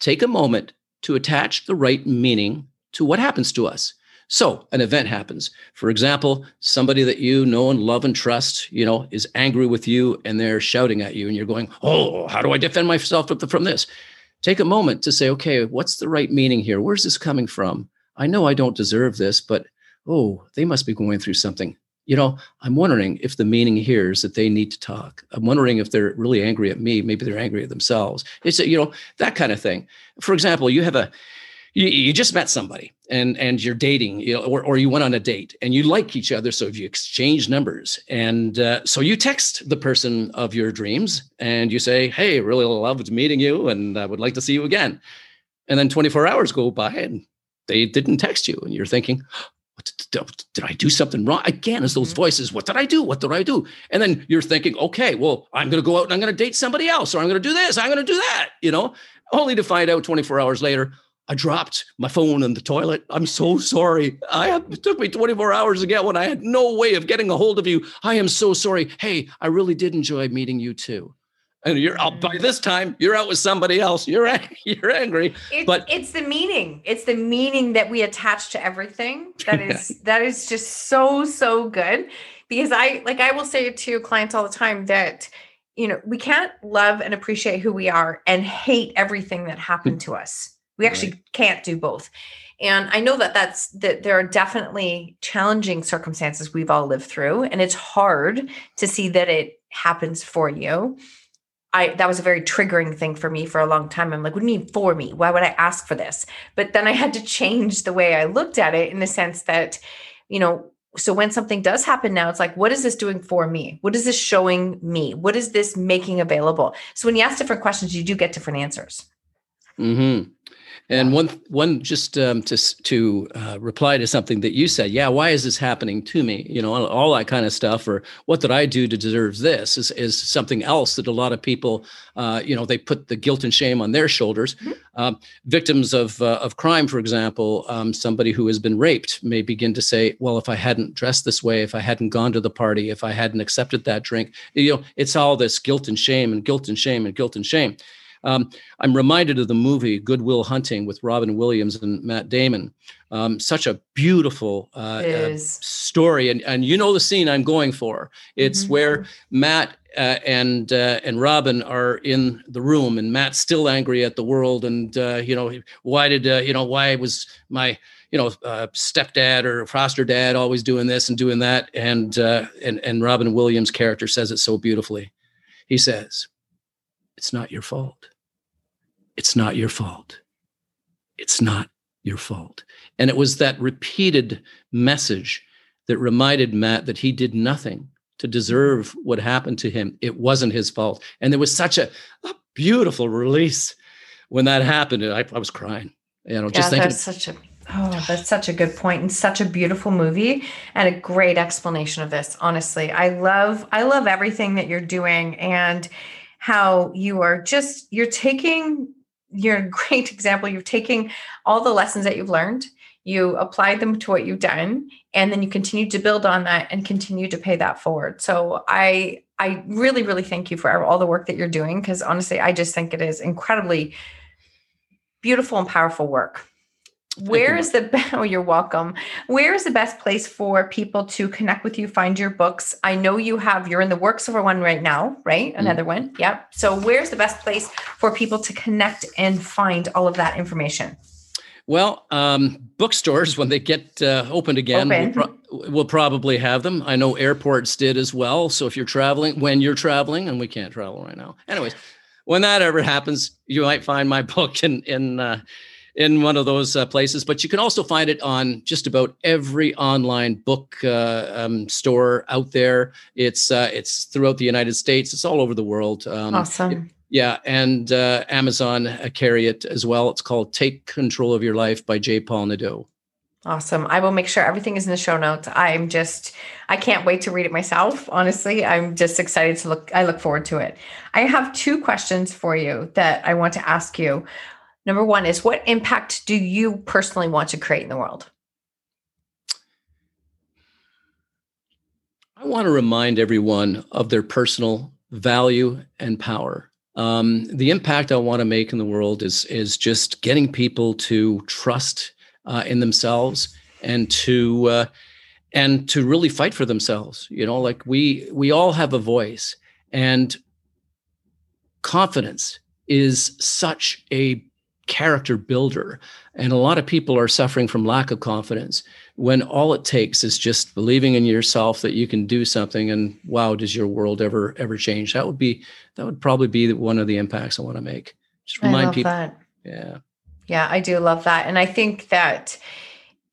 take a moment to attach the right meaning to what happens to us. So an event happens. For example, somebody that you know and love and trust, you know, is angry with you and they're shouting at you and you're going, "Oh, how do I defend myself from this?" Take a moment to say, "Okay, what's the right meaning here? Where's this coming from? I know I don't deserve this, but oh, they must be going through something." You know, I'm wondering if the meaning here is that they need to talk. I'm wondering if they're really angry at me. Maybe they're angry at themselves. It's, a, you know, that kind of thing. For example, you have a, you, you just met somebody and and you're dating you know, or, or you went on a date and you like each other so if you exchange numbers and uh, so you text the person of your dreams and you say hey really loved meeting you and i would like to see you again and then 24 hours go by and they didn't text you and you're thinking did, did I do something wrong? Again, as those mm-hmm. voices, what did I do? What did I do? And then you're thinking, okay, well, I'm going to go out and I'm going to date somebody else, or I'm going to do this, I'm going to do that, you know, only to find out 24 hours later, I dropped my phone in the toilet. I'm so sorry. I it took me 24 hours to get one. I had no way of getting a hold of you. I am so sorry. Hey, I really did enjoy meeting you too. And you're out by this time, you're out with somebody else. You're you're angry. It, but it's the meaning. It's the meaning that we attach to everything. That is that is just so so good. Because I like I will say to clients all the time that you know we can't love and appreciate who we are and hate everything that happened hmm. to us We actually right. can't do both. And I know that that's that there are definitely challenging circumstances we've all lived through and it's hard to see that it happens for you. I that was a very triggering thing for me for a long time. I'm like, what do you mean for me? Why would I ask for this? But then I had to change the way I looked at it in the sense that, you know, so when something does happen now, it's like, what is this doing for me? What is this showing me? What is this making available? So when you ask different questions, you do get different answers. Hmm. And one one just um, to to uh, reply to something that you said, yeah, why is this happening to me? You know, all, all, that kind of stuff, or what did I do to deserve this? Is is something else that a lot of people, uh, you know, they put the guilt and shame on their shoulders. Mm-hmm. Um, victims of uh, of crime, for example, um, somebody who has been raped may begin to say, well, if I hadn't dressed this way, if I hadn't gone to the party, if I hadn't accepted that drink, you know, it's all this guilt and shame and guilt and shame and guilt and shame. Um, I'm reminded of the movie Good Will Hunting with Robin Williams and Matt Damon. Um, such a beautiful uh, uh, story, and and you know the scene I'm going for. It's mm-hmm. where Matt uh, and uh, and Robin are in the room, and Matt's still angry at the world, and uh, you know why did uh, you know why was my you know uh, stepdad or foster dad always doing this and doing that, and uh, and and Robin Williams' character says it so beautifully. He says, "It's not your fault. It's not your fault. It's not your fault. And it was that repeated message that reminded Matt that he did nothing to deserve what happened to him. It wasn't his fault. And there was such a, a beautiful release when that happened. I, I was crying. You know, just yeah, thinking. That's such a Oh, that's such a good point and such a beautiful movie and a great explanation of this. Honestly, I love I love everything that you're doing and how you are just you're taking you're a great example. You're taking all the lessons that you've learned, you apply them to what you've done, and then you continue to build on that and continue to pay that forward. So I I really, really thank you for all the work that you're doing because honestly, I just think it is incredibly beautiful and powerful work. Where is the oh you're welcome. Where is the best place for people to connect with you, find your books? I know you have you're in the works of one right now, right? Mm. Another mm. one. Yep. So where's the best place for people to connect and find all of that information? Well, um, bookstores when they get uh, opened again, Open. We'll, pro- we'll, probably have them. I know airports did as well. So if you're traveling, when you're traveling, and we can't travel right now, anyways, when that ever happens, you might find my book in in uh, in one of those uh, places. But you can also find it on just about every online book uh, um, store out there. It's uh, it's throughout the United States. It's all over the world. Um, awesome. It, yeah, and uh, Amazon uh, carry it as well. It's called "Take Control of Your Life" by J. Paul Nadeau. Awesome. I will make sure everything is in the show notes. I'm just, I can't wait to read it myself. Honestly, I'm just excited to look, I look forward to it. I have two questions for you that I want to ask you. Number one is what impact do you personally want to create in the world? I want to remind everyone of their personal value and power. Um, the impact I want to make in the world is is just getting people to trust uh, in themselves and to uh, and to really fight for themselves. You know, like we we all have a voice, and confidence is such a character builder. And a lot of people are suffering from lack of confidence when all it takes is just believing in yourself that you can do something and wow, does your world ever ever change? That would be that would probably be one of the impacts I want to make. Just remind people. That. Yeah. Yeah, I do love that. And I think that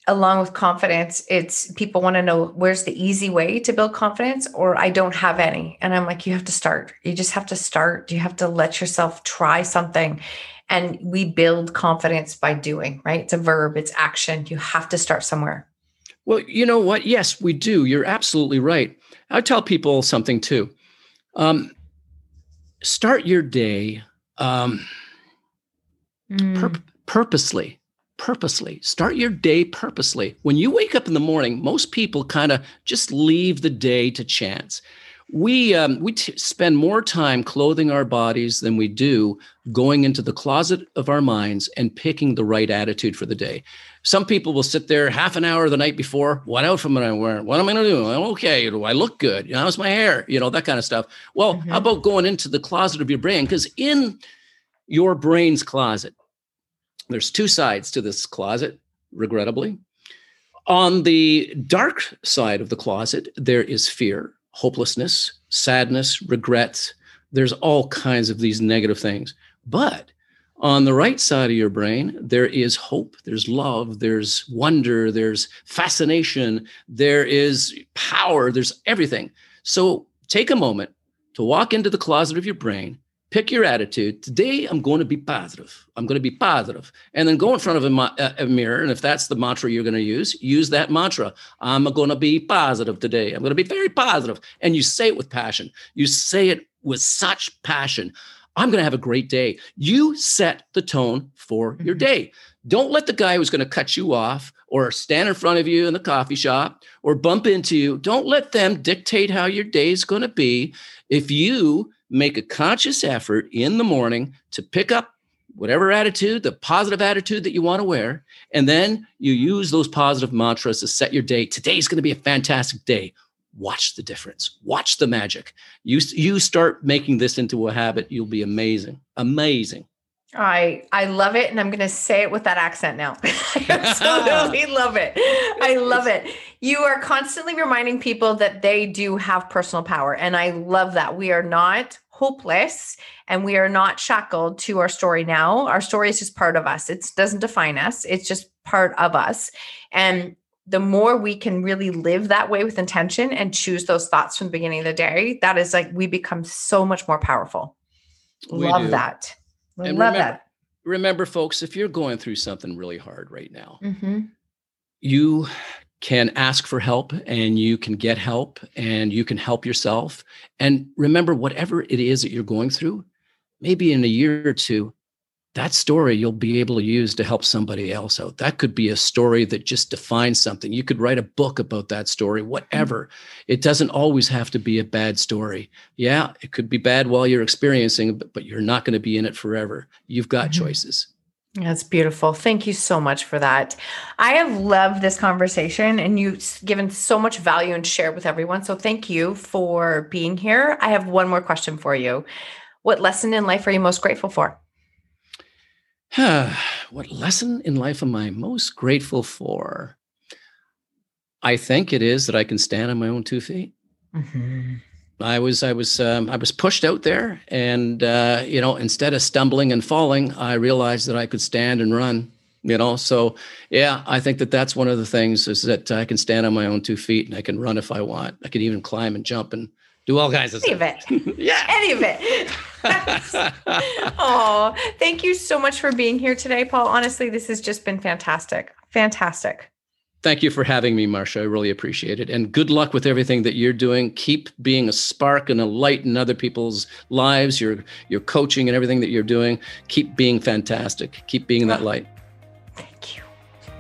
along with confidence, it's people want to know where's the easy way to build confidence, or I don't have any. And I'm like, you have to start. You just have to start. You have to let yourself try something. And we build confidence by doing, right? It's a verb, it's action. You have to start somewhere. Well, you know what? Yes, we do. You're absolutely right. I tell people something too. Um, start your day um, mm. pur- purposely. Purposely. Start your day purposely. When you wake up in the morning, most people kind of just leave the day to chance we um, we t- spend more time clothing our bodies than we do going into the closet of our minds and picking the right attitude for the day. Some people will sit there half an hour the night before. What outfit am I wearing? What am I going to do? Okay, do I look good? You know, how's my hair? You know that kind of stuff. Well, mm-hmm. how about going into the closet of your brain? Because in your brain's closet, There's two sides to this closet, regrettably. On the dark side of the closet, there is fear, hopelessness, sadness, regret. There's all kinds of these negative things. But on the right side of your brain, there is hope, there's love, there's wonder, there's fascination, there is power, there's everything. So take a moment to walk into the closet of your brain pick your attitude. Today, I'm going to be positive. I'm going to be positive. And then go in front of a, a, mirror. And if that's the mantra you're going to use, use that mantra. I'm going to be positive today. I'm going to be very positive. And you say it with passion. You say it with such passion. I'm going to have a great day. You set the tone for your mm-hmm. day. Don't let the guy who's going to cut you off or stand in front of you in the coffee shop or bump into you, don't let them dictate how your day is going to be. If you make a conscious effort in the morning to pick up whatever attitude, the positive attitude that you want to wear, and then you use those positive mantras to set your day. Today's going to be a fantastic day. Watch the difference. Watch the magic. You you start making this into a habit, you'll be amazing. Amazing. I I love it, and I'm going to say it with that accent now. I absolutely love it. I love it. You are constantly reminding people that they do have personal power, and I love that. We are not hopeless and we are not shackled to our story now. Our story is just part of us. It doesn't define us. It's just part of us. And the more we can really live that way with intention and choose those thoughts from the beginning of the day, that is like we become so much more powerful. We love do. that. And love remember, that. Remember, folks, if you're going through something really hard right now, mm-hmm. you can ask for help and you can get help and you can help yourself. And remember, whatever it is that you're going through, maybe in a year or two, that story you'll be able to use to help somebody else out. That could be a story that just defines something. You could write a book about that story, whatever. Mm-hmm. It doesn't always have to be a bad story. Yeah, it could be bad while you're experiencing, but, but you're not going to be in it forever. You've got mm-hmm. choices. That's beautiful. Thank you so much for that. I have loved this conversation and you've given so much value and shared with everyone. So thank you for being here. I have one more question for you. What lesson in life are you most grateful for? what lesson in life am I most grateful for? I think it is that I can stand on my own two feet. Mm-hmm. I was I was um, I was pushed out there, and uh, you know, instead of stumbling and falling, I realized that I could stand and run. You know, so yeah, I think that that's one of the things is that I can stand on my own two feet and I can run if I want. I can even climb and jump and do all kinds of Any stuff. Of it. yeah, any of it. oh, thank you so much for being here today, Paul. Honestly, this has just been fantastic. Fantastic. Thank you for having me, Marsha. I really appreciate it. And good luck with everything that you're doing. Keep being a spark and a light in other people's lives. Your your coaching and everything that you're doing. Keep being fantastic. Keep being that light.